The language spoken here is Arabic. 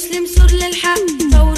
مسلم سر للحق.